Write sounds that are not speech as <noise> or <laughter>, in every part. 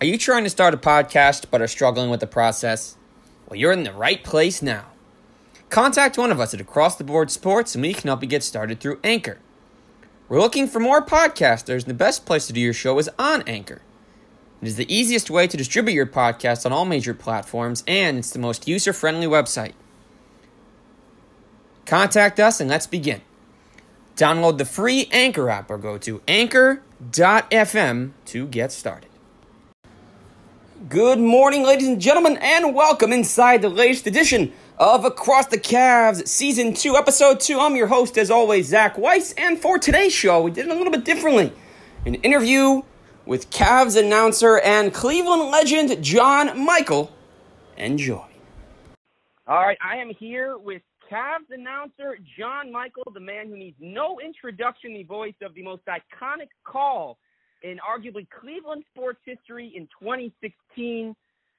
Are you trying to start a podcast but are struggling with the process? Well, you're in the right place now. Contact one of us at Across the Board Sports and we can help you get started through Anchor. We're looking for more podcasters, and the best place to do your show is on Anchor. It is the easiest way to distribute your podcast on all major platforms, and it's the most user friendly website. Contact us and let's begin. Download the free Anchor app or go to anchor.fm to get started. Good morning, ladies and gentlemen, and welcome inside the latest edition of Across the Cavs Season 2, Episode 2. I'm your host, as always, Zach Weiss, and for today's show, we did it a little bit differently. An interview with Cavs announcer and Cleveland legend John Michael. Enjoy. All right, I am here with Cavs announcer John Michael, the man who needs no introduction, the voice of the most iconic call in arguably Cleveland sports history in 2016.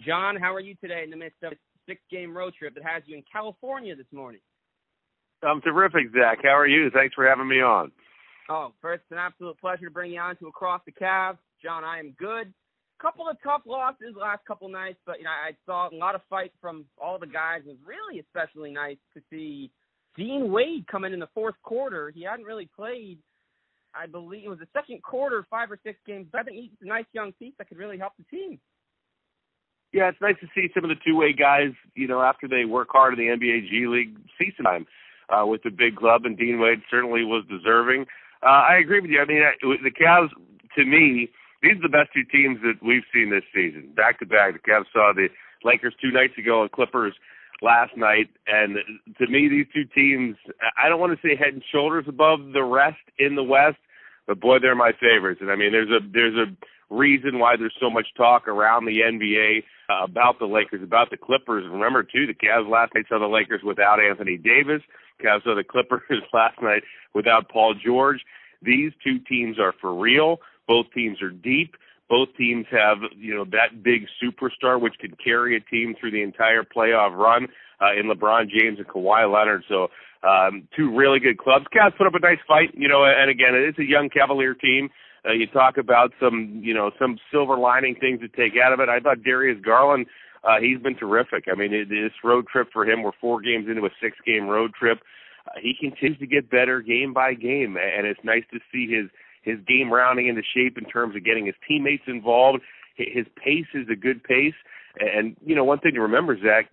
John, how are you today in the midst of a six game road trip that has you in California this morning? I'm terrific, Zach. How are you? Thanks for having me on. Oh, first, it's an absolute pleasure to bring you on to Across the Cavs. John, I am good. Couple of tough losses last couple nights, but you know I saw a lot of fight from all the guys. It was really especially nice to see Dean Wade come in in the fourth quarter. He hadn't really played I believe it was the second quarter, five or six games. I think he's a nice young piece that could really help the team. Yeah, it's nice to see some of the two-way guys. You know, after they work hard in the NBA G League, see some time uh, with the big club, and Dean Wade certainly was deserving. Uh, I agree with you. I mean, the Cavs, to me, these are the best two teams that we've seen this season, back to back. The Cavs saw the Lakers two nights ago and Clippers last night, and to me, these two teams, I don't want to say head and shoulders above the rest in the West, but boy, they're my favorites. And I mean, there's a there's a reason why there's so much talk around the NBA uh, about the Lakers, about the Clippers. Remember too, the Cavs last night saw the Lakers without Anthony Davis. Cavs saw the Clippers <laughs> last night without Paul George. These two teams are for real. Both teams are deep. Both teams have, you know, that big superstar which could carry a team through the entire playoff run uh, in LeBron James and Kawhi Leonard. So um, two really good clubs. Cavs put up a nice fight, you know, and again, it's a young Cavalier team. Uh, you talk about some, you know, some silver lining things to take out of it. I thought Darius Garland, uh, he's been terrific. I mean, it, this road trip for him, we're four games into a six game road trip. Uh, he continues to get better game by game, and it's nice to see his his game rounding into shape in terms of getting his teammates involved. His pace is a good pace, and you know one thing to remember, Zach,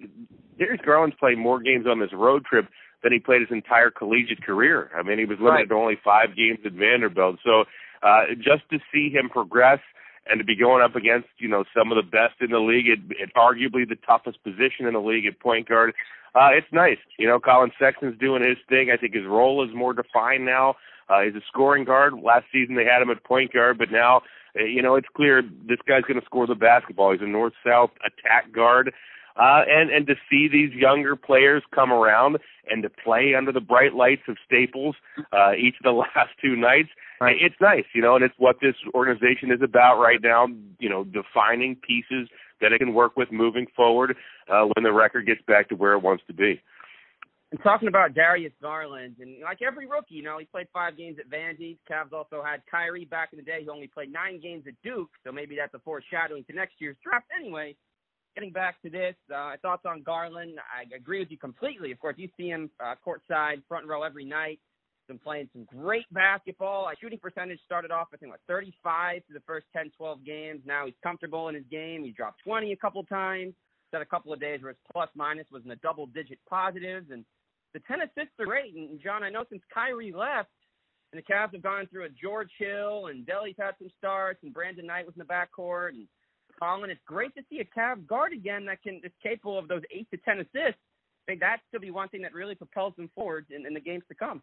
Darius Garland's playing more games on this road trip than he played his entire collegiate career. I mean, he was limited right. to only five games at Vanderbilt. So uh, just to see him progress and to be going up against, you know, some of the best in the league at, at arguably the toughest position in the league at point guard, uh, it's nice. You know, Collin Sexton's doing his thing. I think his role is more defined now. Uh, he's a scoring guard. Last season they had him at point guard, but now, uh, you know, it's clear this guy's going to score the basketball. He's a north-south attack guard. Uh, and and to see these younger players come around and to play under the bright lights of Staples uh, each of the <laughs> last two nights, right. it's nice, you know, and it's what this organization is about right now. You know, defining pieces that it can work with moving forward uh, when the record gets back to where it wants to be. Talking about Darius Garland, and like every rookie, you know, he played five games at Vandy. Cavs also had Kyrie back in the day. He only played nine games at Duke, so maybe that's a foreshadowing to next year's draft. Anyway, getting back to this, uh, thoughts on Garland. I agree with you completely. Of course, you see him uh, courtside, front row every night. Been playing some great basketball. Uh, shooting percentage started off, I think, what 35 to the first 10, 12 games. Now he's comfortable in his game. He dropped 20 a couple times. Had a couple of days where his plus minus was in the double digit positives, and the 10 assists are great. And John, I know since Kyrie left, and the Cavs have gone through a George Hill, and Delly's had some starts, and Brandon Knight was in the backcourt, and Collin. It's great to see a Cavs guard again that can is capable of those eight to ten assists. I think that still be one thing that really propels them forward in, in the games to come.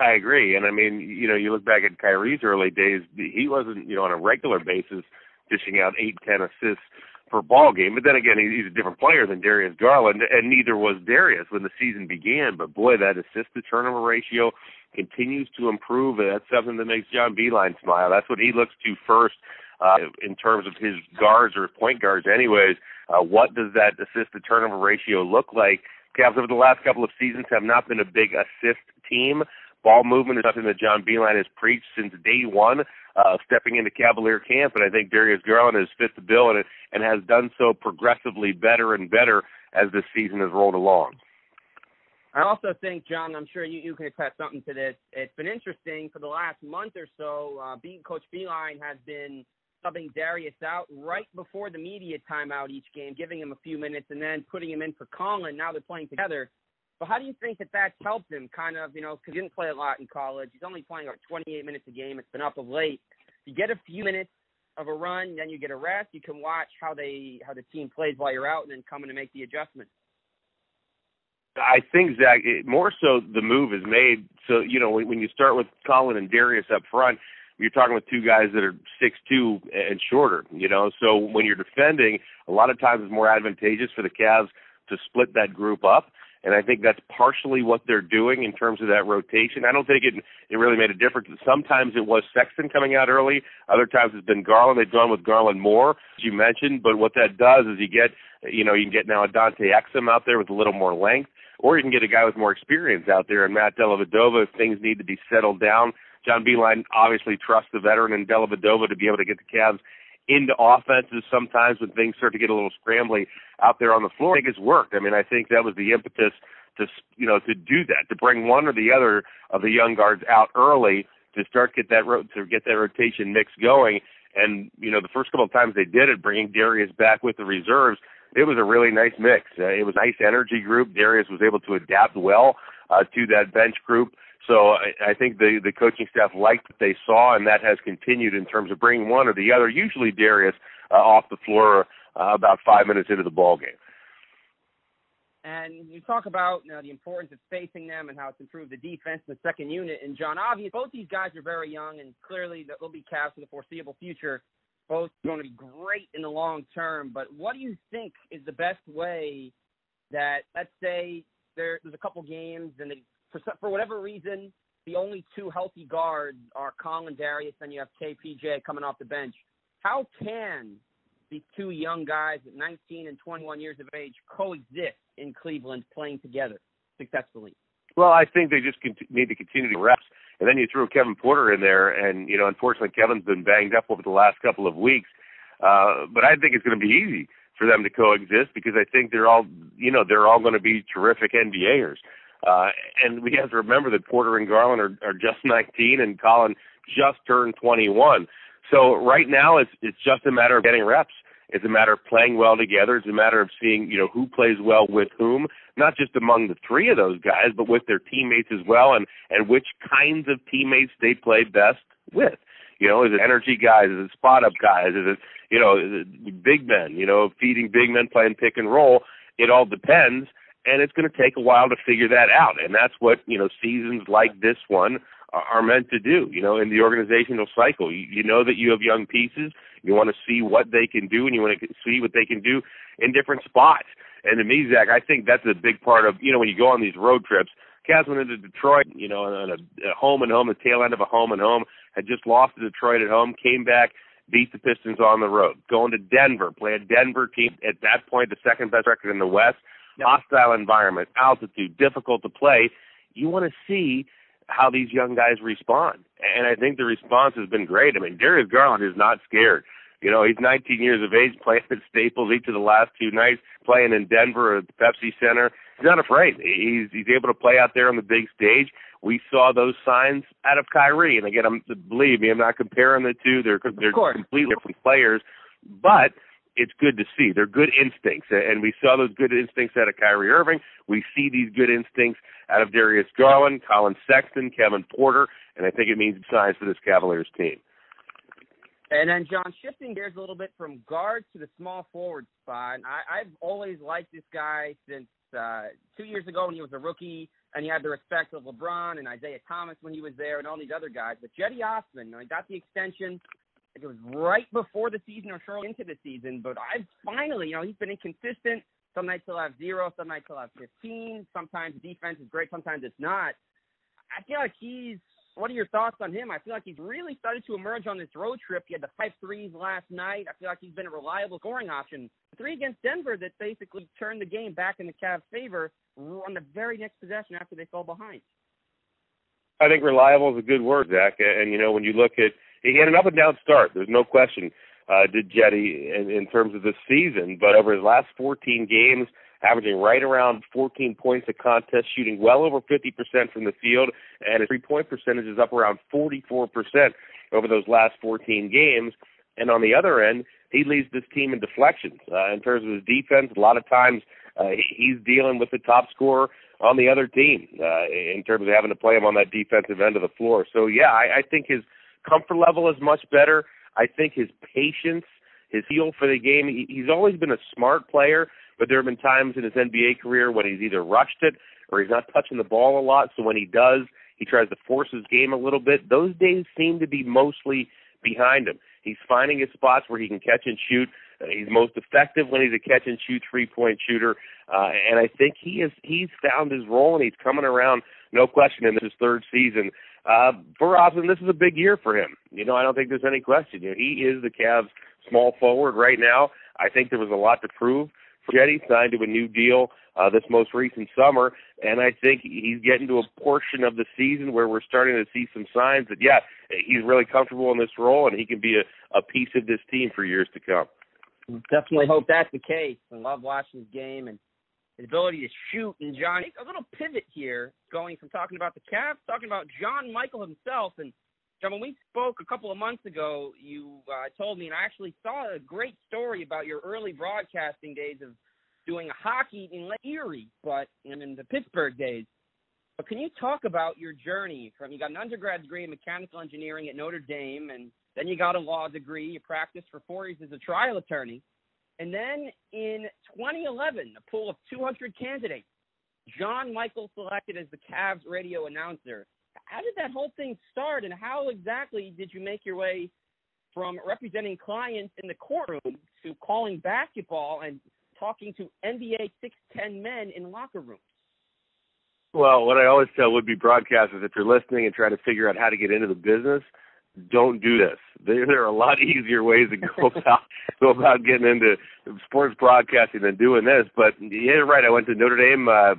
I agree, and I mean, you know, you look back at Kyrie's early days; he wasn't, you know, on a regular basis dishing out eight, ten assists per ball game. But then again, he's a different player than Darius Garland, and neither was Darius when the season began. But boy, that assist to turnover ratio continues to improve. That's something that makes John Beilein smile. That's what he looks to first uh, in terms of his guards or point guards, anyways. Uh, what does that assist to turnover ratio look like? Cavs over the last couple of seasons have not been a big assist team, ball movement is something that John Beilein has preached since day one, uh, stepping into Cavalier camp. And I think Darius Garland has fit the bill and, and has done so progressively better and better as this season has rolled along. I also think, John, I'm sure you, you can attest something to this. It's been interesting for the last month or so. Uh, beat Coach Beilein has been subbing Darius out right before the media timeout each game, giving him a few minutes, and then putting him in for Collin. Now they're playing together. But how do you think that that's helped him? Kind of, you know, because he didn't play a lot in college. He's only playing like 28 minutes a game. It's been up of late. You get a few minutes of a run, then you get a rest. You can watch how they how the team plays while you're out, and then come in and make the adjustments. I think Zach, it, more so the move is made. So you know when, when you start with Collin and Darius up front, you're talking with two guys that are six two and shorter. You know, so when you're defending, a lot of times it's more advantageous for the Cavs to split that group up. And I think that's partially what they're doing in terms of that rotation. I don't think it it really made a difference. Sometimes it was Sexton coming out early. Other times it's been Garland. They've gone with Garland more, as you mentioned. But what that does is you get, you know, you can get now a Dante Exum out there with a little more length or you can get a guy with more experience out there and Matt Dellavedova if things need to be settled down. John Beilein obviously trusts the veteran in Dellavedova to be able to get the Cavs into offenses sometimes when things start to get a little scrambly out there on the floor. I think it's worked. I mean, I think that was the impetus to you know to do that, to bring one or the other of the young guards out early to start get that ro- to get that rotation mix going. And you know, the first couple of times they did it, bringing Darius back with the reserves, it was a really nice mix. Uh, it was a nice energy group. Darius was able to adapt well uh, to that bench group. So I, I think the the coaching staff liked what they saw, and that has continued in terms of bringing one or the other, usually Darius, uh, off the floor uh, about five minutes into the ball game. And you talk about you know, the importance of facing them and how it's improved the defense in the second unit. And John, obviously, both these guys are very young, and clearly they'll be Cavs for the foreseeable future both going to be great in the long term. But what do you think is the best way that, let's say, there, there's a couple games and they, for, for whatever reason, the only two healthy guards are Collin Darius, and you have KPJ coming off the bench. How can these two young guys at 19 and 21 years of age coexist in Cleveland playing together successfully? Well, I think they just need to continue to reps. And then you threw Kevin Porter in there, and you know, unfortunately, Kevin's been banged up over the last couple of weeks. Uh, but I think it's going to be easy for them to coexist because I think they're all, you know, they're all going to be terrific NBAers. Uh, and we have to remember that Porter and Garland are, are just <laughs> 19, and Collin just turned 21. So right now, it's it's just a matter of getting reps. It's a matter of playing well together. It's a matter of seeing, you know, who plays well with whom, not just among the three of those guys, but with their teammates as well, and and which kinds of teammates they play best with. You know, is it energy guys? Is it spot up guys? Is it you know is it big men? You know, feeding big men playing pick and roll. It all depends, and it's going to take a while to figure that out. And that's what you know seasons like this one are meant to do. You know, in the organizational cycle, you, you know that you have young pieces. You want to see what they can do, and you want to see what they can do in different spots. And to me, Zach, I think that's a big part of you know when you go on these road trips. Cavs went into Detroit, you know, on a, a home and home, the tail end of a home and home, had just lost to Detroit at home, came back, beat the Pistons on the road. Going to Denver, play a Denver team at that point, the second best record in the West. Yep. Hostile environment, altitude, difficult to play. You want to see how these young guys respond. And I think the response has been great. I mean, Darius Garland is not scared. You know, he's 19 years of age, <laughs> playing at Staples each of the last two nights, playing in Denver at the Pepsi Center. He's not afraid. He's he's able to play out there on the big stage. We saw those signs out of Kyrie, and again, I'm believe me, I'm not comparing the two. They're they're completely different players, but it's good to see. They're good instincts, and we saw those good instincts out of Kyrie Irving. We see these good instincts out of Darius Garland, Collin Sexton, Kevin Porter, and I think it means signs for this Cavaliers team. And then John, shifting gears a little bit from guard to the small forward spot. I, I've always liked this guy since uh, two years ago when he was a rookie, and he had the respect of LeBron and Isaiah Thomas when he was there, and all these other guys. But Cedi Osman, he got the extension it was right before the season or shortly into the season. But I've finally, you know, he's been inconsistent. Some nights he'll have zero, some nights he'll have 15. Sometimes defense is great, sometimes it's not. I feel like he's. What are your thoughts on him? I feel like he's really started to emerge on this road trip. He had the five threes last night. I feel like he's been a reliable scoring option. The three against Denver that basically turned the game back in the Cavs' favor on the very next possession after they fell behind. I think reliable is a good word, Zach. And you know, when you look at he had an up and down start. There's no question. Uh, did Cedi in, in terms of this season, but over his last 14 games, averaging right around 14 points a contest, shooting well over 50% from the field, and his three-point percentage is up around 44% over those last 14 games. And on the other end, he leads this team in deflections. Uh, in terms of his defense, a lot of times uh, he's dealing with the top scorer on the other team uh, in terms of having to play him on that defensive end of the floor. So yeah, I, I think his comfort level is much better. I think his patience, his feel for the game. He, he's always been a smart player, but there have been times in his NBA career when he's either rushed it or he's not touching the ball a lot. So when he does, he tries to force his game a little bit. Those days seem to be mostly behind him. He's finding his spots where he can catch and shoot. Uh, he's most effective when he's a catch and shoot three point shooter, uh, and I think he is he's found his role and he's coming around, no question, in this third season. Uh, for Robson, this is a big year for him. You know, I don't think there's any question. You know, he is the Cavs' small forward right now. I think there was a lot to prove. Cedi signed to a new deal uh, this most recent summer, and I think he's getting to a portion of the season where we're starting to see some signs that yeah, he's really comfortable in this role and he can be a, a piece of this team for years to come. Definitely hope that's the case. I love watching his game and his ability to shoot. And John, a little pivot here, going from talking about the Cavs, talking about John Michael himself. And John, when we spoke a couple of months ago, you uh, told me, and I actually saw a great story about your early broadcasting days of doing hockey in Lake Erie, but in, in the Pittsburgh days. But can you talk about your journey from you got an undergrad degree in mechanical engineering at Notre Dame, and then you got a law degree. You practiced for four years as a trial attorney, and then in 2011, a pool of 200 candidates, John Michael selected as the Cavs radio announcer. How did that whole thing start, and how exactly did you make your way from representing clients in the courtroom to calling basketball and talking to NBA 6'10 men in locker rooms? Well, what I always tell would be broadcasters if you're listening and trying to figure out how to get into the business, don't do this. There, there are a lot <laughs> easier ways to go <laughs> about go about getting into sports broadcasting than doing this. But yeah, right. I went to Notre Dame, uh,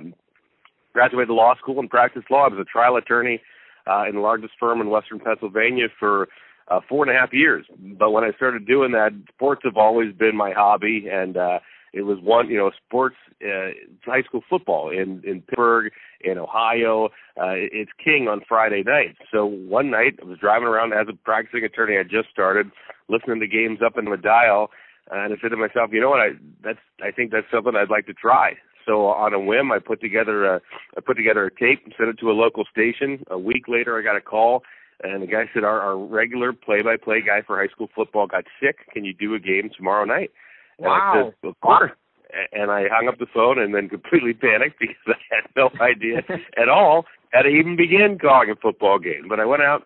graduated law school, and practiced law. I was a trial attorney uh, in the largest firm in Western Pennsylvania for uh, four and a half years. But when I started doing that, sports have always been my hobby, and uh, it was one, you know, sports, uh, high school football in in Pittsburgh, in Ohio. Uh, it's king on Friday nights. So one night I was driving around as a practicing attorney. I just started listening to games up in the dial, and I said to myself, you know what, I that's I think that's something I'd like to try. So on a whim, I put together a I put together a tape and sent it to a local station. A week later, I got a call. And the guy said, our, our regular play-by-play guy for high school football got sick. Can you do a game tomorrow night? And wow. I said, of course. And I hung up the phone and then completely <laughs> panicked because I had no <laughs> idea at all how to even begin calling a football game. But I went out,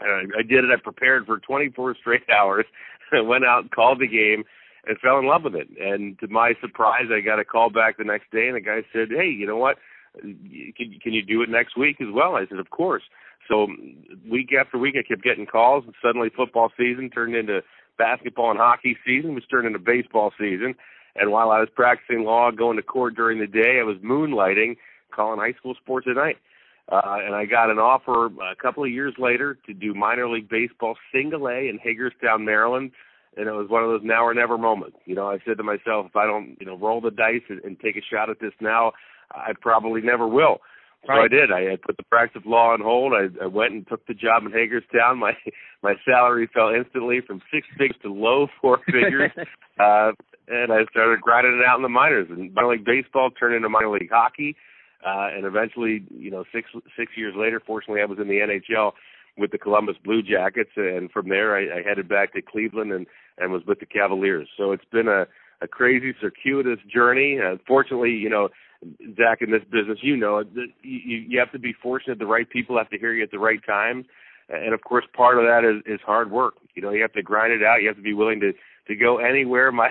and I did it. I prepared for 24 straight <laughs> hours. I went out and called the game and fell in love with it. And to my surprise, I got a call back the next day, and the guy said, "Hey, you know what? Can can you do it next week as well?" I said, "Of course." So week after week, I kept getting calls, and suddenly football season turned into basketball and hockey season was turned into baseball season. And while I was practicing law, going to court during the day, I was moonlighting, calling high school sports at night. Uh, and I got an offer a couple of years later to do minor league baseball single A in Hagerstown, Maryland. And it was one of those now or never moments. You know, I said to myself, if I don't, you know, roll the dice and, and take a shot at this now, I probably never will. So. I did. I, I put the practice of law on hold. I, I went and took the job in Hagerstown. My <laughs> my salary fell instantly from six figures to low <laughs> four figures, <laughs> uh, and I started grinding it out in the minors. And minor league baseball turned into minor league hockey, uh, and eventually, you know, six six years later, fortunately, I was in the NHL with the Columbus Blue Jackets, and from there, I, I headed back to Cleveland and and was with the Cavaliers. So it's been a a crazy, circuitous journey. Uh, fortunately, you know Zach, in this business, you know, you, you have to be fortunate. The right people have to hear you at the right time, and of course, part of that is, is hard work. You know, you have to grind it out. You have to be willing to to go anywhere. My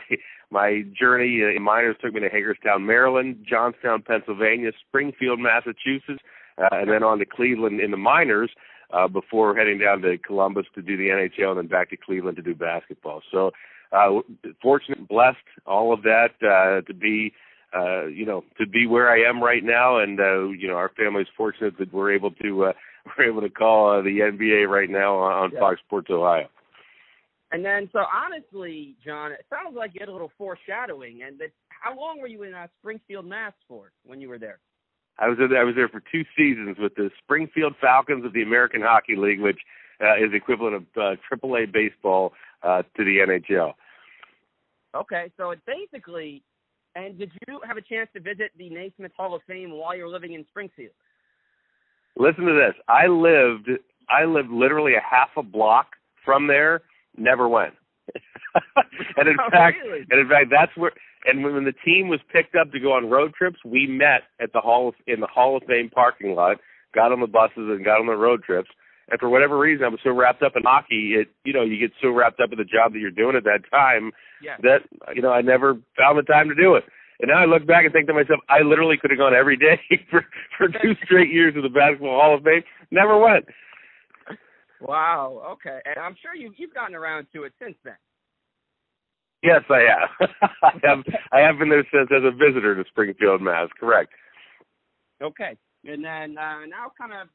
my journey in minors took me to Hagerstown, Maryland, Johnstown, Pennsylvania, Springfield, Massachusetts, uh, and then on to Cleveland in the minors uh, before heading down to Columbus to do the NHL and then back to Cleveland to do basketball. So, uh, fortunate, blessed, all of that uh, to be uh, you know, to be where I am right now, and uh, you know, our family is fortunate that we're able to uh, <laughs> we're able to call uh, the NBA right now on, on Yeah. Fox Sports Ohio. And then, so honestly, John, it sounds like you had a little foreshadowing. And that, how long were you in uh, Springfield, Mass, for when you were there? I was there, I was there for two seasons with the Springfield Falcons of the American Hockey League, which uh, is equivalent of uh, AAA baseball uh, to the NHL. Okay, so it basically. And did you have a chance to visit the Naismith Hall of Fame while you were living in Springfield? Listen to this. I lived I lived literally a half a block from there. Never went. <laughs> and in Oh, fact, really? and in fact, that's where. And when the team was picked up to go on road trips, we met at the hall of, in the Hall of Fame parking lot, got on the buses and got on the road trips. And for whatever reason, I was so wrapped up in hockey. It you know you get so wrapped up in the job that you're doing at that time Yeah. that you know I never found the time to do it. And now I look back and think to myself, I literally could have gone every day <laughs> for for two <laughs> straight years to the Basketball Hall of Fame. Never went. Wow. Okay. And I'm sure you you've gotten around to it since then. Yes, I have. <laughs> I have. I have been there since as a visitor to Springfield, Mass. Correct. Okay. And then uh, now, kind of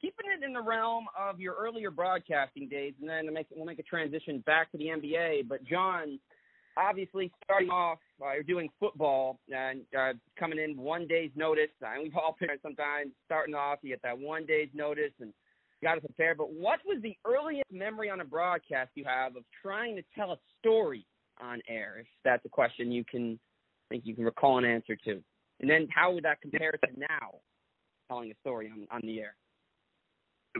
keeping it in the realm of your earlier broadcasting days, and then make we'll make a transition back to the NBA. But John, obviously starting off, uh, you're doing football and uh, coming in one day's notice. And we've all been sometimes starting off. You get that one day's notice and got to prepare. But what was the earliest memory on a broadcast you have of trying to tell a story on air? If that's a question you can I think you can recall an answer to. And then how would that compare to now, telling a story on on the air?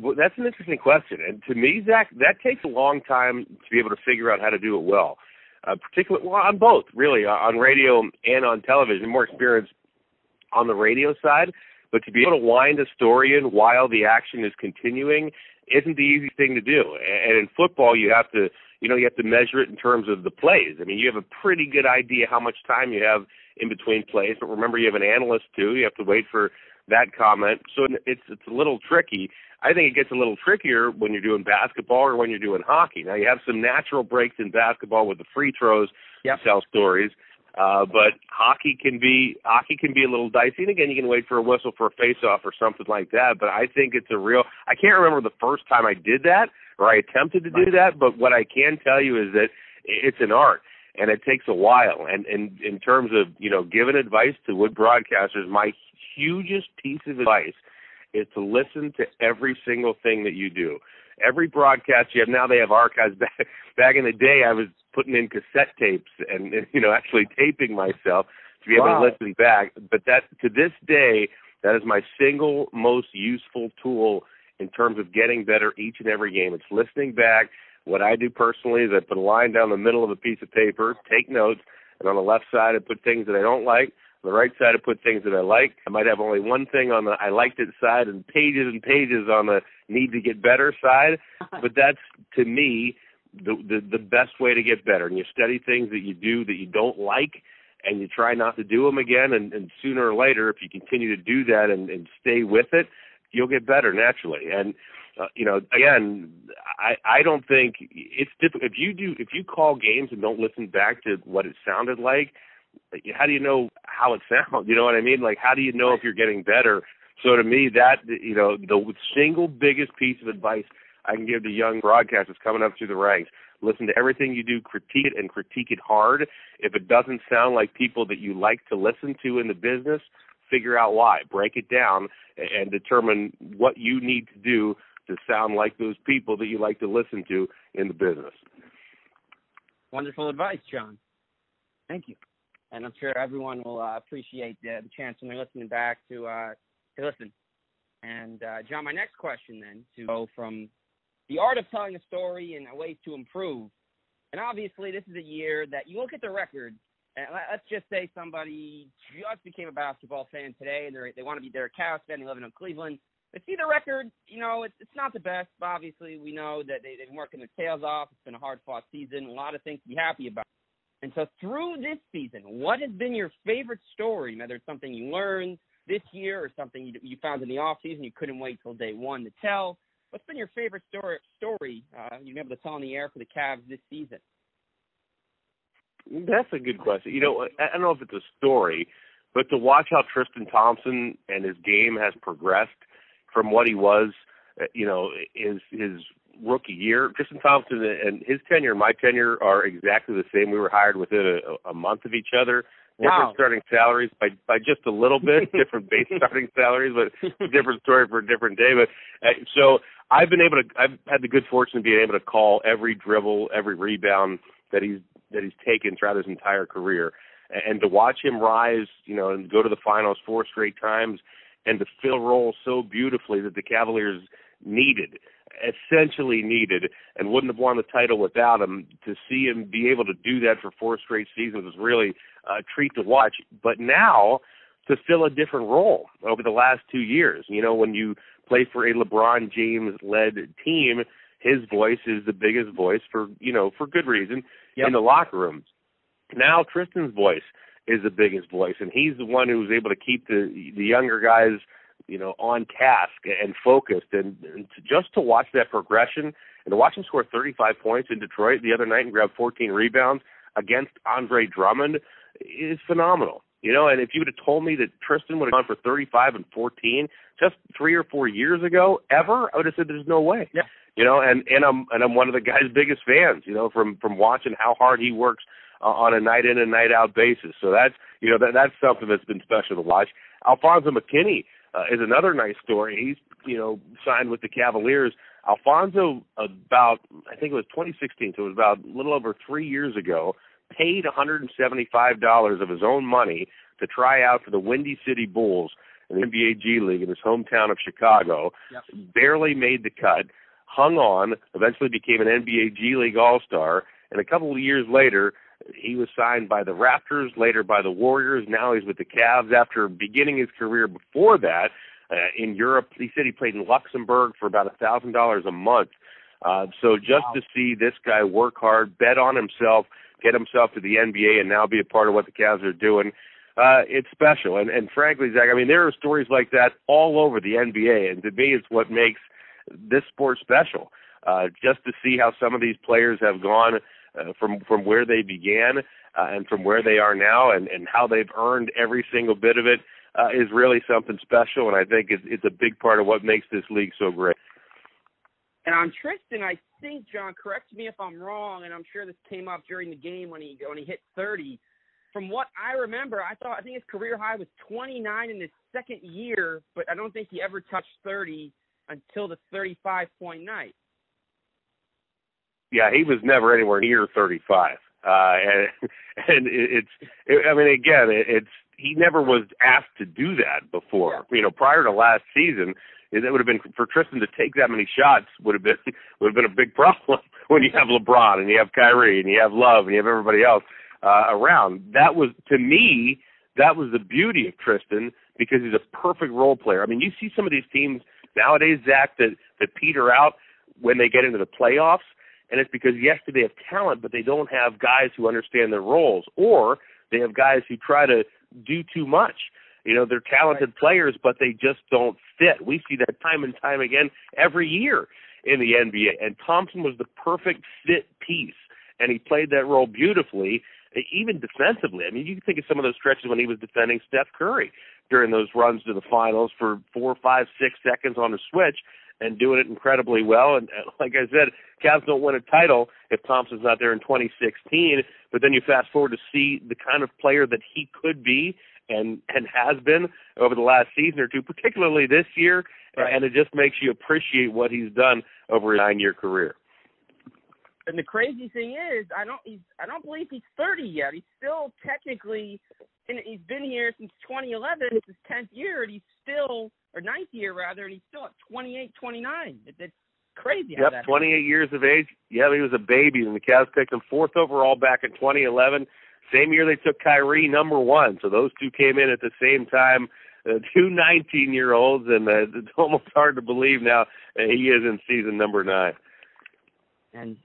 Well, that's an interesting question, and to me, Zach, that takes a long time to be able to figure out how to do it well. Uh, particularly, well, on both, really, uh, on radio and on television. More experience on the radio side, but to be able to wind a story in while the action is continuing isn't the easiest thing to do. And in football, you have to, you know, you have to measure it in terms of the plays. I mean, you have a pretty good idea how much time you have in between plays, but remember, you have an analyst too. You have to wait for that comment, so it's it's a little tricky. I think it gets a little trickier when you're doing basketball or when you're doing hockey. Now you have some natural breaks in basketball with the free throws Yep. to tell stories. Uh, but hockey can be hockey can be a little dicey. And again, you can wait for a whistle for a face-off or something like that. But I think it's a real. I can't remember the first time I did that or I attempted to do that. But what I can tell you is that it's an art and it takes a while. And and in terms of you know giving advice to wood broadcasters, my hugest piece of advice is to listen to every single thing that you do. Every broadcast you have now, they have archives. <laughs> Back back in the day, I was putting in cassette tapes and, you know actually taping myself to be able Wow. to listen back. But that to this day, that is my single most useful tool in terms of getting better each and every game. It's listening back. What I do personally is I put a line down the middle of a piece of paper, take notes, and on the left side I put things that I don't like. The right side I put things that I like. I might have only one thing on the I liked it side and pages and pages on the need to get better side. But that's to me the, the the best way to get better. And you study things that you do that you don't like and you try not to do them again and, and sooner or later if you continue to do that and, and stay with it, you'll get better naturally. And uh, you know, again, I I don't think it's difficult if you do if you call games and don't listen back to what it sounded like. How do you know how it sounds? You know what I mean? Like, how do you know if you're getting better? So to me, that you know, the single biggest piece of advice I can give to young broadcasters coming up through the ranks: listen to everything you do, critique it, and critique it hard. If it doesn't sound like people that you like to listen to in the business, figure out why. Break it down and determine what you need to do to sound like those people that you like to listen to in the business. Wonderful advice, John. Thank you. And I'm sure everyone will uh, appreciate the, the chance when they're listening back to uh, to listen. And uh, John, my next question then to go from the art of telling a story and ways to improve. And obviously, this is a year that you look at the record. And let- let's just say somebody just became a basketball fan today, and they they want to be a Cavs fan, they live in Cleveland. They see the record, you know, it's it's not the best. But obviously, we know that they, they've been working their tails off. It's been a hard fought season, a lot of things to be happy about. And so, through this season, what has been your favorite story? Whether it's something you learned this year or something you, you found in the off season, you couldn't wait till day one to tell. What's been your favorite story? Story uh, you've been able to tell on the air for the Cavs this season? That's a good question. You know, I don't know if it's a story, but to watch how Tristan Thompson and his game has progressed from what he was uh, you know, his his rookie year. Tristan Thompson and his tenure and my tenure are exactly the same. We were hired within a, a month of each other. Different Wow. starting salaries by by just a little bit, <laughs> different base starting salaries, but different story for a different day. But uh, so I've been able to, I've had the good fortune of being able to call every dribble, every rebound that he's that he's taken throughout his entire career, and, and to watch him rise, you know, and go to the finals four straight times, and to fill roles so beautifully that the Cavaliers needed, essentially needed, and wouldn't have won the title without him. To see him be able to do that for four straight seasons was really a treat to watch. But now to fill a different role over the last two years. You know, when you play for a LeBron James led team, his voice is the biggest voice for you know for good reason Yep. in the locker room. Now Tristan's voice is the biggest voice, and he's the one who was able to keep the the younger guys you know on task and focused, and, and to, just to watch that progression and to watch him score 35 points in Detroit the other night and grab 14 rebounds against Andre Drummond is phenomenal. You know, and if you would have told me that Tristan would have gone for 35 and 14 just three or four years ago, ever, I would have said there's no way. Yeah. You know, and and I'm and I'm one of the guy's biggest fans. You know, from from watching how hard he works uh, on a night in and night out basis. So that's you know that that's something that's been special to watch. Alfonzo McKinnie uh, is another nice story. He's you know signed with the Cavaliers. Alfonzo about I think it was 2016, so it was about a little over three years ago. Paid $175 of his own money to try out for the Windy City Bulls in the NBA G League in his hometown of Chicago. Yep. Barely made the cut, hung on, eventually became an NBA G League All Star, and a couple of years later, he was signed by the Raptors, later by the Warriors. Now he's with the Cavs after beginning his career before that uh, in Europe. He said he played in Luxembourg for about a thousand dollars a month. Uh, so just Wow. to see this guy work hard, bet on himself, get himself to the NBA, and now be a part of what the Cavs are doing, uh, it's special. And, and frankly, Zach, I mean, there are stories like that all over the NBA, and to me, it's what makes this sport special. Uh, just to see how some of these players have gone uh, from from where they began uh, and from where they are now, and and how they've earned every single bit of it, uh, is really something special. And I think it's it's a big part of what makes this league so great. And on Tristan, I think John, correct me if I'm wrong, and I'm sure this came up during the game when he when he hit 30. From what I remember, I thought I think his career high was 29 in his second year, but I don't think he ever touched 30 until the 35 point night. Yeah, he was never anywhere near 35. Uh, and <laughs> and it's, it, I mean, again, it, it's he never was asked to do that before. You know, prior to last season, it would have been for Tristan to take that many shots would have been <laughs> would have been a big problem <laughs> when you have LeBron and you have Kyrie and you have Love and you have everybody else uh, around. That was to me that was the beauty of Tristan because he's a perfect role player. I mean, you see some of these teams nowadays, Zach, that that peter out when they get into the playoffs, and it's because yes, they have talent, but they don't have guys who understand their roles, or they have guys who try to do too much. You know, they're talented players, but they just don't fit. We see that time and time again every year in the NBA. And Thompson was the perfect fit piece, and he played that role beautifully, even defensively. I mean, you can think of some of those stretches when he was defending Steph Curry during those runs to the finals for four, five, six seconds on the switch and doing it incredibly well. And uh, <laughs> like I said, Cavs don't win a title if Thompson's not there in 2016. But then you fast forward to see the kind of player that he could be and and has been over the last season or two, particularly this year. Right. And it just makes you appreciate what he's done over a nine-year career. And the crazy thing is, I don't he's I don't believe he's 30 yet. He's still technically, and he's been here since 2011. It's his 10th year, and he's still or ninth year rather, and he's still at 28, 29. It, it's crazy. Yep, that 28 years of age. Yeah, he was a baby, and the Cavs picked him fourth overall back in 2011. Same year they took Kyrie number one, so those two came in at the same time. Uh, <laughs> two 19-year-olds, and uh, <laughs> it's almost hard to believe now uh, he is in season number nine. and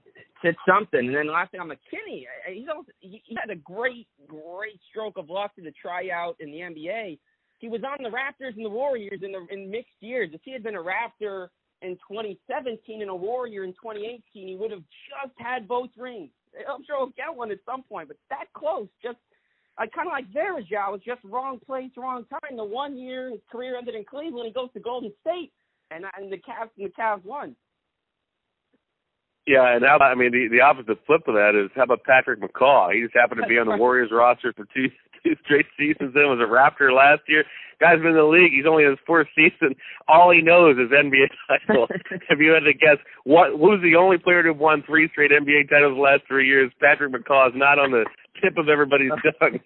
said something. And then last thing on McKinnie, he's also, he, he had a great, great stroke of luck to the tryout in the NBA. He was on the Raptors and the Warriors in the in mixed years. If he had been a Raptor in 2017 and a Warrior in 2018, he would have just had both rings. I'm sure he'll get one at some point, but that close, just I kind of like Varejao, was just wrong place, wrong time. The one year his career ended in Cleveland, he goes to Golden State. and and the Cavs and the Cavs won. Yeah, and how about, I mean the the opposite flip of that is how about Patrick McCaw? He just happened to be on the <laughs> Warriors roster for two two straight seasons. Then was a Raptor last year. Guy's been in the league. He's only in his fourth season. All he knows is NBA titles. <laughs> if you had to guess, what who's the only player to have won three straight NBA titles the last three years? Patrick McCaw is not on the tip of everybody's <laughs> tongue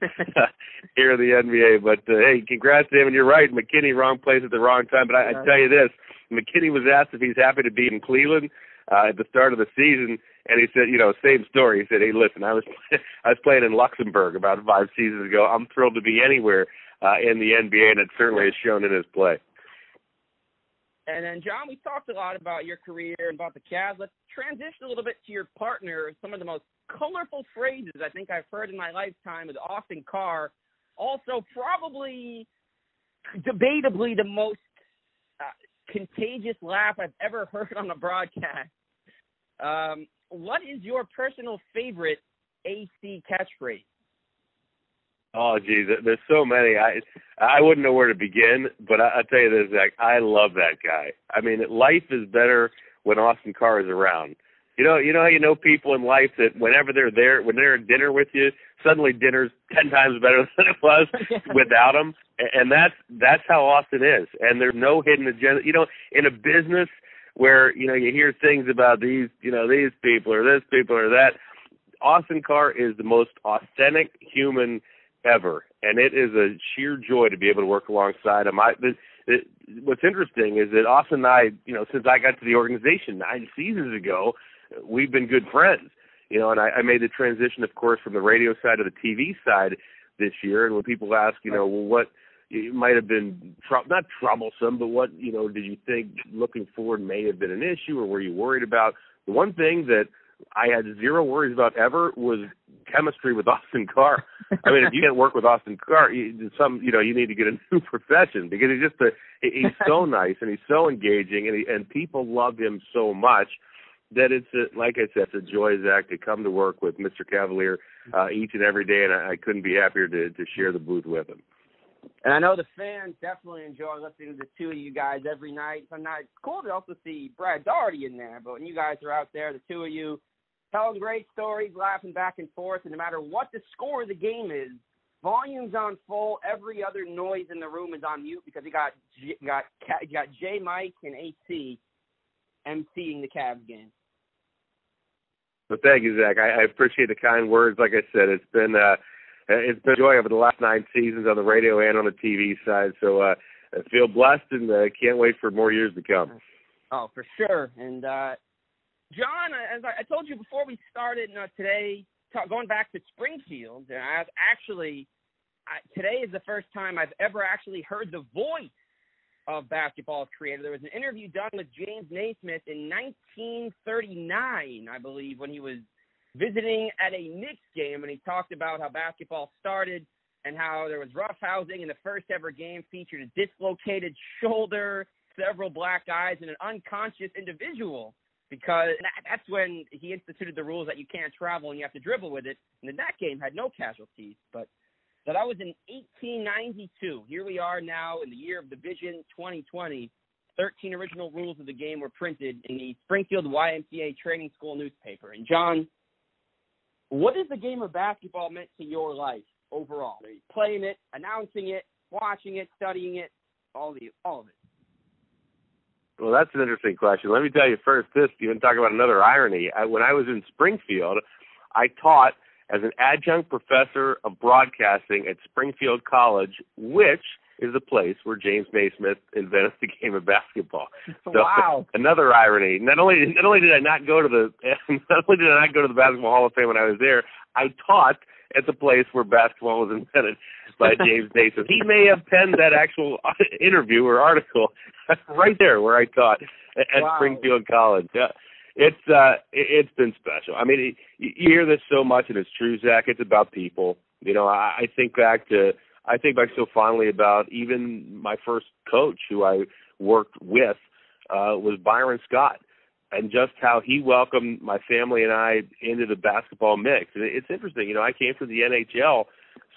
here in the NBA. But uh, hey, congrats to him. And you're right, McKinnie, wrong place at the wrong time. But I, I tell you this, McKinnie was asked if he's happy to be in Cleveland uh, at the start of the season, and he said, you know, same story. He said, "Hey, listen, I was <laughs> I was playing in Luxembourg about five seasons ago. I'm thrilled to be anywhere uh, in the NBA, and it certainly has shown in his play." And then, John, we talked a lot about your career and about the Cavs. Let's transition a little bit to your partner. Some of the most colorful phrases I think I've heard in my lifetime is Austin Carr. Also, probably debatably the most uh, contagious laugh I've ever heard on a broadcast. Um, what is your personal favorite AC catchphrase? Oh, geez, there's so many. I I wouldn't know where to begin, but I, I'll tell you this, Zach. I love that guy. I mean, life is better when Austin Carr is around. You know, you know how you know people in life that whenever they're there, when they're at dinner with you, suddenly dinner's ten times better <laughs> than it was <laughs> without them. And that's that's how Austin is. And there's no hidden agenda. You know, in a business where you know you hear things about these, you know, these people or this people or that. Austin Carr is the most authentic human ever, and it is a sheer joy to be able to work alongside him. I, the, what's interesting is that Austin and I, you know, since I got to the organization nine seasons ago, we've been good friends. You know, and I, I made the transition, of course, from the radio side to the TV side this year. And when people ask, you know, well, what it might have been tr- not troublesome, but what you know did you think looking forward may have been an issue, or were you worried about? The one thing that I had zero worries about ever was chemistry with <laughs> Austin Carr. I mean, if you can't work with Austin Carr, you, some you know you need to get a <laughs> new profession because he's just a he's so <laughs> nice and he's so engaging and he, and people love him so much that it's a, like I said, it's a joy, Zach, to come to work with Mr. Cavalier uh, each and every day, and I, I couldn't be happier to to share the booth with him. And I know the fans definitely enjoy listening to the two of you guys every night. Sometimes it's cool to also see Brad Daugherty in there, but when you guys are out there, the two of you telling great stories, laughing back and forth, and no matter what the score of the game is, volume's on full. Every other noise in the room is on mute because you got you got you got J Mike and AC emceeing the Cavs game. Well, thank you, Zach. I, I appreciate the kind words. Like I said, it's been uh, it's been a joy over the last nine seasons on the radio and on the TV side. So uh, I feel blessed and uh, can't wait for more years to come. Oh, for sure. And uh, John, as I, I told you before we started uh, today, talk, going back to Springfield, and I've actually I, today is the first time I've ever actually heard the voice of basketball's creator. There was an interview done with James Naismith in 1939, I believe, when he was visiting at a Knicks game, and he talked about how basketball started and how there was rough housing, and the first ever game featured a dislocated shoulder, several black eyes, and an unconscious individual. Because that's when he instituted the rules that you can't travel and you have to dribble with it. And then that game had no casualties. But so that was in 1892. Here we are now in the year of the Vision 2020. 13 original rules of the game were printed in the Springfield YMCA Training School newspaper. And John, what is the game of basketball meant to your life overall? Playing it, announcing it, watching it, studying it, all the all of it. Well, that's an interesting question. Let me tell you first this, even talk about another irony. I, when I was in Springfield, I taught as an adjunct professor of broadcasting at Springfield College, which is the place where James Naismith invented the game of basketball. <laughs> So wow. another irony. Not only not only did I not go to the <laughs> not only did I not go to the Basketball Hall of Fame when I was there, I taught at the place where basketball was <laughs> invented by James Naismith. He may have penned that actual interview or article right there where I taught at wow. Springfield College. Yeah it's uh it, it's been special. I mean, you hear this so much, and it's true, Zach. It's about people. You know, I, I think back to I think back so fondly about even my first coach, who I worked with, uh, was Byron Scott, and just how he welcomed my family and I into the basketball mix. And it's interesting. You know, I came from the NHL,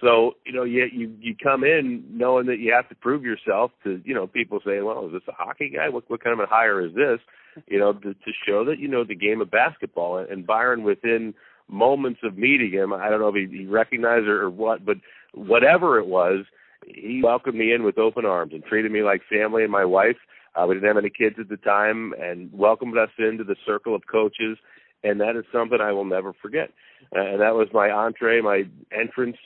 So you know, you you you come in knowing that you have to prove yourself to you know people say, well, is this a hockey guy? What what kind of a hire is this? You know, to, to show that you know the game of basketball. And Byron, within moments of meeting him, I don't know if he, he recognized or, or what, but whatever it was, he welcomed me in with open arms and treated me like family and my wife. Uh, we didn't have any kids at the time, and welcomed us into the circle of coaches. And that is something I will never forget. Uh, and that was my entree, my entrance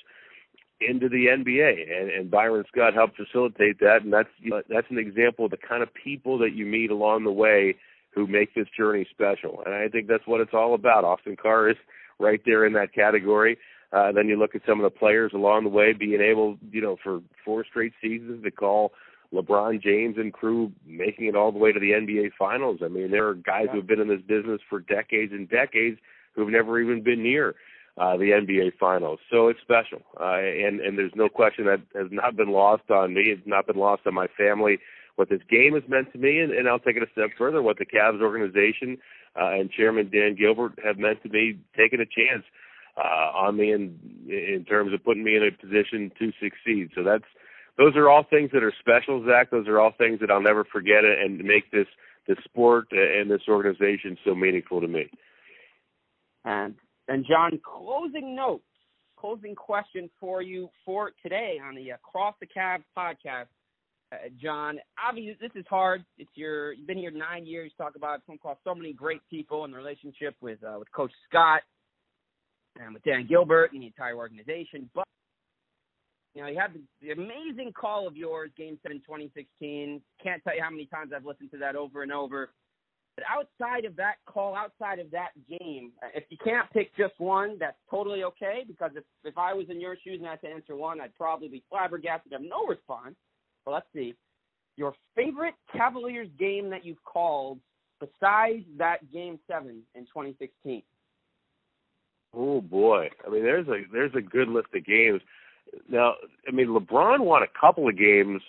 into the NBA, and, and Byron Scott helped facilitate that, and that's you know, that's an example of the kind of people that you meet along the way who make this journey special, and I think that's what it's all about. Austin Carr is right there in that category. Uh, then you look at some of the players along the way being able, you know, for four straight seasons to call LeBron James and crew making it all the way to the NBA Finals. I mean, there are guys who have been in this business for decades and decades who've never even been near uh, the NBA Finals. So it's special, uh, and and there's no question that has not been lost on me. It's not been lost on my family. What this game has meant to me, and, and I'll take it a step further. What the Cavs organization uh, and Chairman Dan Gilbert have meant to me, taking a chance uh, on me in in terms of putting me in a position to succeed. So that's those are all things that are special, Zach. Those are all things that I'll never forget, and make this this sport and this organization so meaningful to me. And and John, closing notes, closing question for you for today on the Across the Cavs podcast. Uh, John, obviously this is hard. It's your you've been here nine years. Talk about come across so many great people in the relationship with uh, with Coach Scott and with Dan Gilbert and the entire organization. But you know, you had the, the amazing call of yours, Game Seven, 2016. Can't tell you how many times I've listened to that over and over. But outside of that call, outside of that game, uh, if you can't pick just one, that's totally okay. Because if if I was in your shoes and I had to answer one, I'd probably be flabbergasted, have no response. But let's see, your favorite Cavaliers game that you've called besides that Game Seven in 2016. Oh boy, I mean, there's a there's a good list of games. Now, I mean, LeBron won a couple of games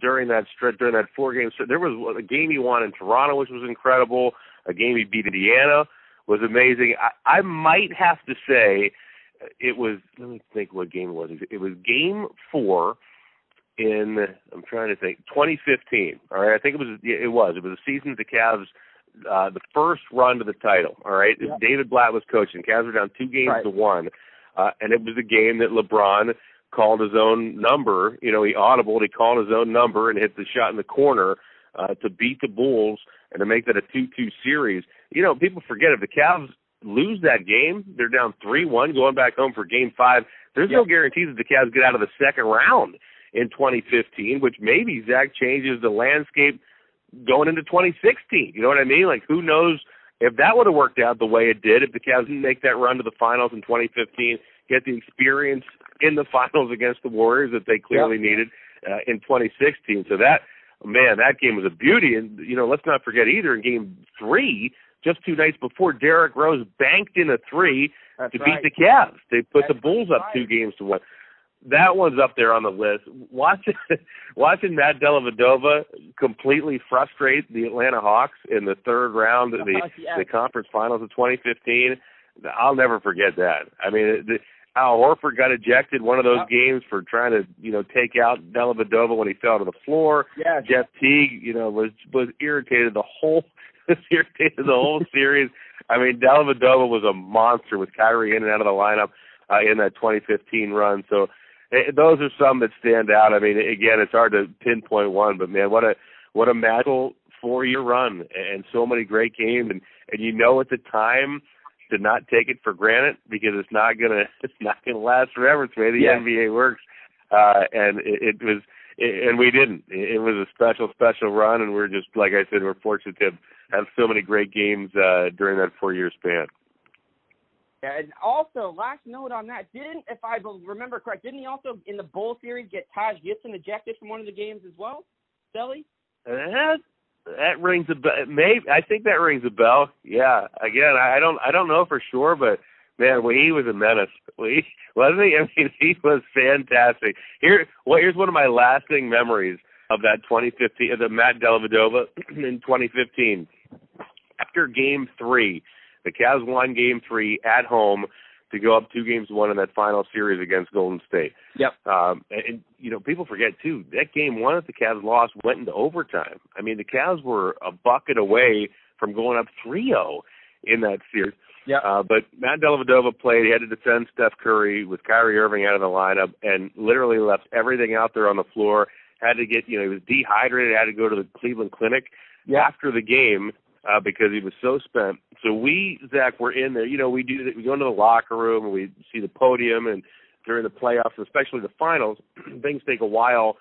during that stretch, during that four game stretch. There was a game he won in Toronto, which was incredible. A game he beat Indiana was amazing. I, I might have to say it was. Let me think what game it was. It was Game Four in. I'm trying to think. 2015. All right, I think it was. It was. It was the season the Cavs. Uh, the first run to the title. All right, yep. David Blatt was coaching. Cavs were down two games right. to one uh, and it was a game that LeBron called his own number. You know, he audibled, he called his own number and hit the shot in the corner uh, to beat the Bulls and to make that a 2-2 series. You know, people forget if the Cavs lose that game, they're down 3-1 going back home for game 5. There's no guarantee that the Cavs get out of the second round in 2015, which maybe Zach changes the landscape going into 2016. You know what I mean? Like who knows if that would have worked out the way it did, if the Cavs didn't make that run to the finals in 2015, get the experience in the <laughs> finals against the Warriors that they clearly yep. needed uh, in 2016. So that, man, that game was a beauty. And, you know, let's not forget either in game three, just two nights before, Derrick Rose banked in a three That's to right. beat the Cavs. They put That's the Bulls up right. two games to one that one's up there on the list. Watching <laughs> watching Matt Dellavedova completely frustrate the Atlanta Hawks in the third round of the yes. the conference finals of 2015. I'll never forget that. I mean, the, Al Horford got ejected one of those yep. games for trying to you know take out Dellavedova when he fell to the floor. Yes. Jeff Teague, you know, was was irritated the whole <laughs> was irritated the whole <laughs> series. I mean, Dellavedova was a monster with Kyrie in and out of the lineup uh, in that 2015 run. So Eh, those are some that stand out. I mean, again, it's hard to pinpoint one, but man, what a what a magical four year run and so many great games and and you know at the time to not take it for granted because it's not gonna <laughs> it's not gonna last forever. It's the way the yeah. NBA works, uh, and it, it was it, and we didn't. It, it was a special special run, and we're just like I said, we're fortunate to have so many great games uh, during that four year span. And also, last note on that, didn't, if I remember correct, didn't he also in the bowl series get Taj Gibson ejected from one of the games as well? Selly? That that rings a bell. Maybe I think that rings a bell. Yeah. Again, I don't I don't know for sure, but man, well, he was a menace. He, wasn't he? I mean, <laughs> he was fantastic. Here, well, here's one of my lasting memories of that 2015, of the Matt Dellavedova <clears throat> in 2015. After Game Three, the Cavs won game three at home to go up two games one in that final series against Golden State. Yep. Um, and, and you know, people forget too that game one that the Cavs lost went into overtime. I mean, the Cavs were a bucket away from going up 3-0 in that series. Yeah. Uh, but Matt Dellavedova played. He had to defend Steph Curry with Kyrie Irving out of the lineup, and literally left everything out there on the floor. Had to get, you know, he was dehydrated. Had to go to the Cleveland Clinic yeah. after the game uh, because he was so spent. So we, Zach, were in there. You know, we do that. We go into the locker room and we see the podium, and during the playoffs, especially the finals, <clears throat> things take a while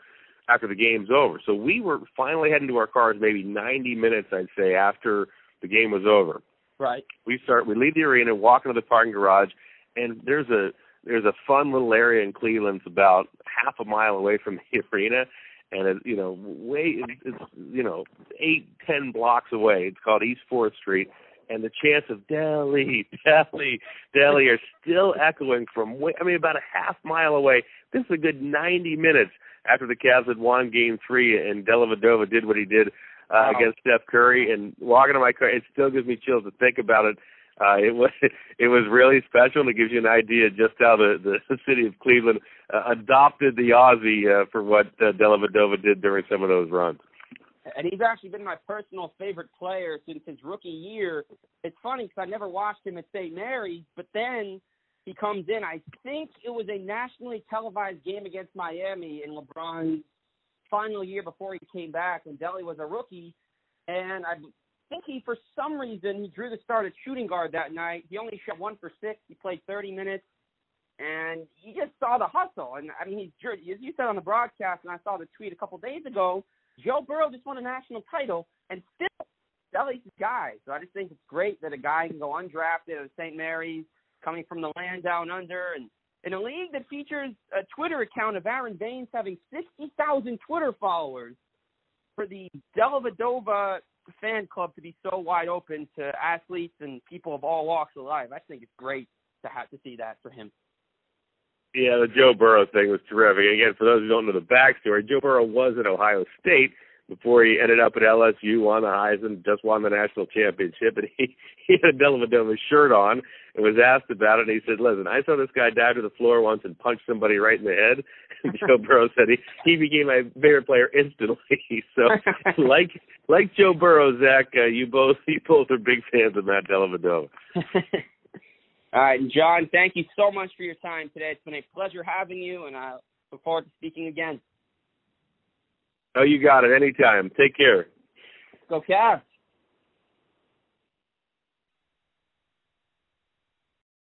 after the game's over. So we were finally heading to our cars, maybe 90 minutes, I'd say, after the game was over. Right. We start. We leave the arena, walk into the parking garage, and there's a there's a fun little area in Cleveland. It's about half a mile away from the <laughs> arena, and it, you know, way it's you know eight ten blocks away. It's called East Fourth Street, and the chants of Delly, <laughs> Delly, Delly are still echoing from way. I mean, about a half mile away. This is a good 90 minutes after the Cavs had won Game Three, and Dellavedova did what he did uh, Wow. against Steph Curry. And walking to my car, it still gives me chills to think about it. Uh, it was <laughs> it was really special, and it gives you an idea just how the the <laughs> city of Cleveland uh, adopted the Aussie uh, for what uh, Dellavedova did during some of those runs. and he's actually been my personal favorite player since his rookie year. It's funny because I never watched him at St. Mary's, but then he comes in. I think it was a nationally televised game against Miami in LeBron's final year before he came back when Delly was a rookie, and I think he, for some reason, he drew the start at shooting guard that night. He only shot one for six. He played 30 minutes, and he just saw the hustle. And I mean, he's as you said on the broadcast, and I saw the tweet a couple days ago. Joe Burrow just won a national title, and still Delly's his guy. So I just think it's great that a guy can go undrafted at St. Mary's, coming from the land down under, and in a league that features a Twitter account of Aron Baynes having 60,000 Twitter followers, for the Dellavedova fan club to be so wide open to athletes and people of all walks of life, I think it's great to have to see that for him. Yeah, the Joe Burrow thing was terrific. Again, for those who don't know the backstory, Joe Burrow was at Ohio State before he ended up at LSU, won the Heisman, just won the national championship, and he <laughs> he had a Dellavedova shirt on and was asked about it. And he said, "Listen, I saw this guy dive to the floor once and punch somebody right in the head." <laughs> And Joe Burrow said he he became my favorite player instantly. <laughs> so, <laughs> like like Joe Burrow, Zach, uh, you both you both are big fans of Matt Dellavedova. All right, and John, thank you so much for your time today. It's been a pleasure having you, and I look forward to speaking again. Oh, you got it. Anytime. Take care. Go Cavs.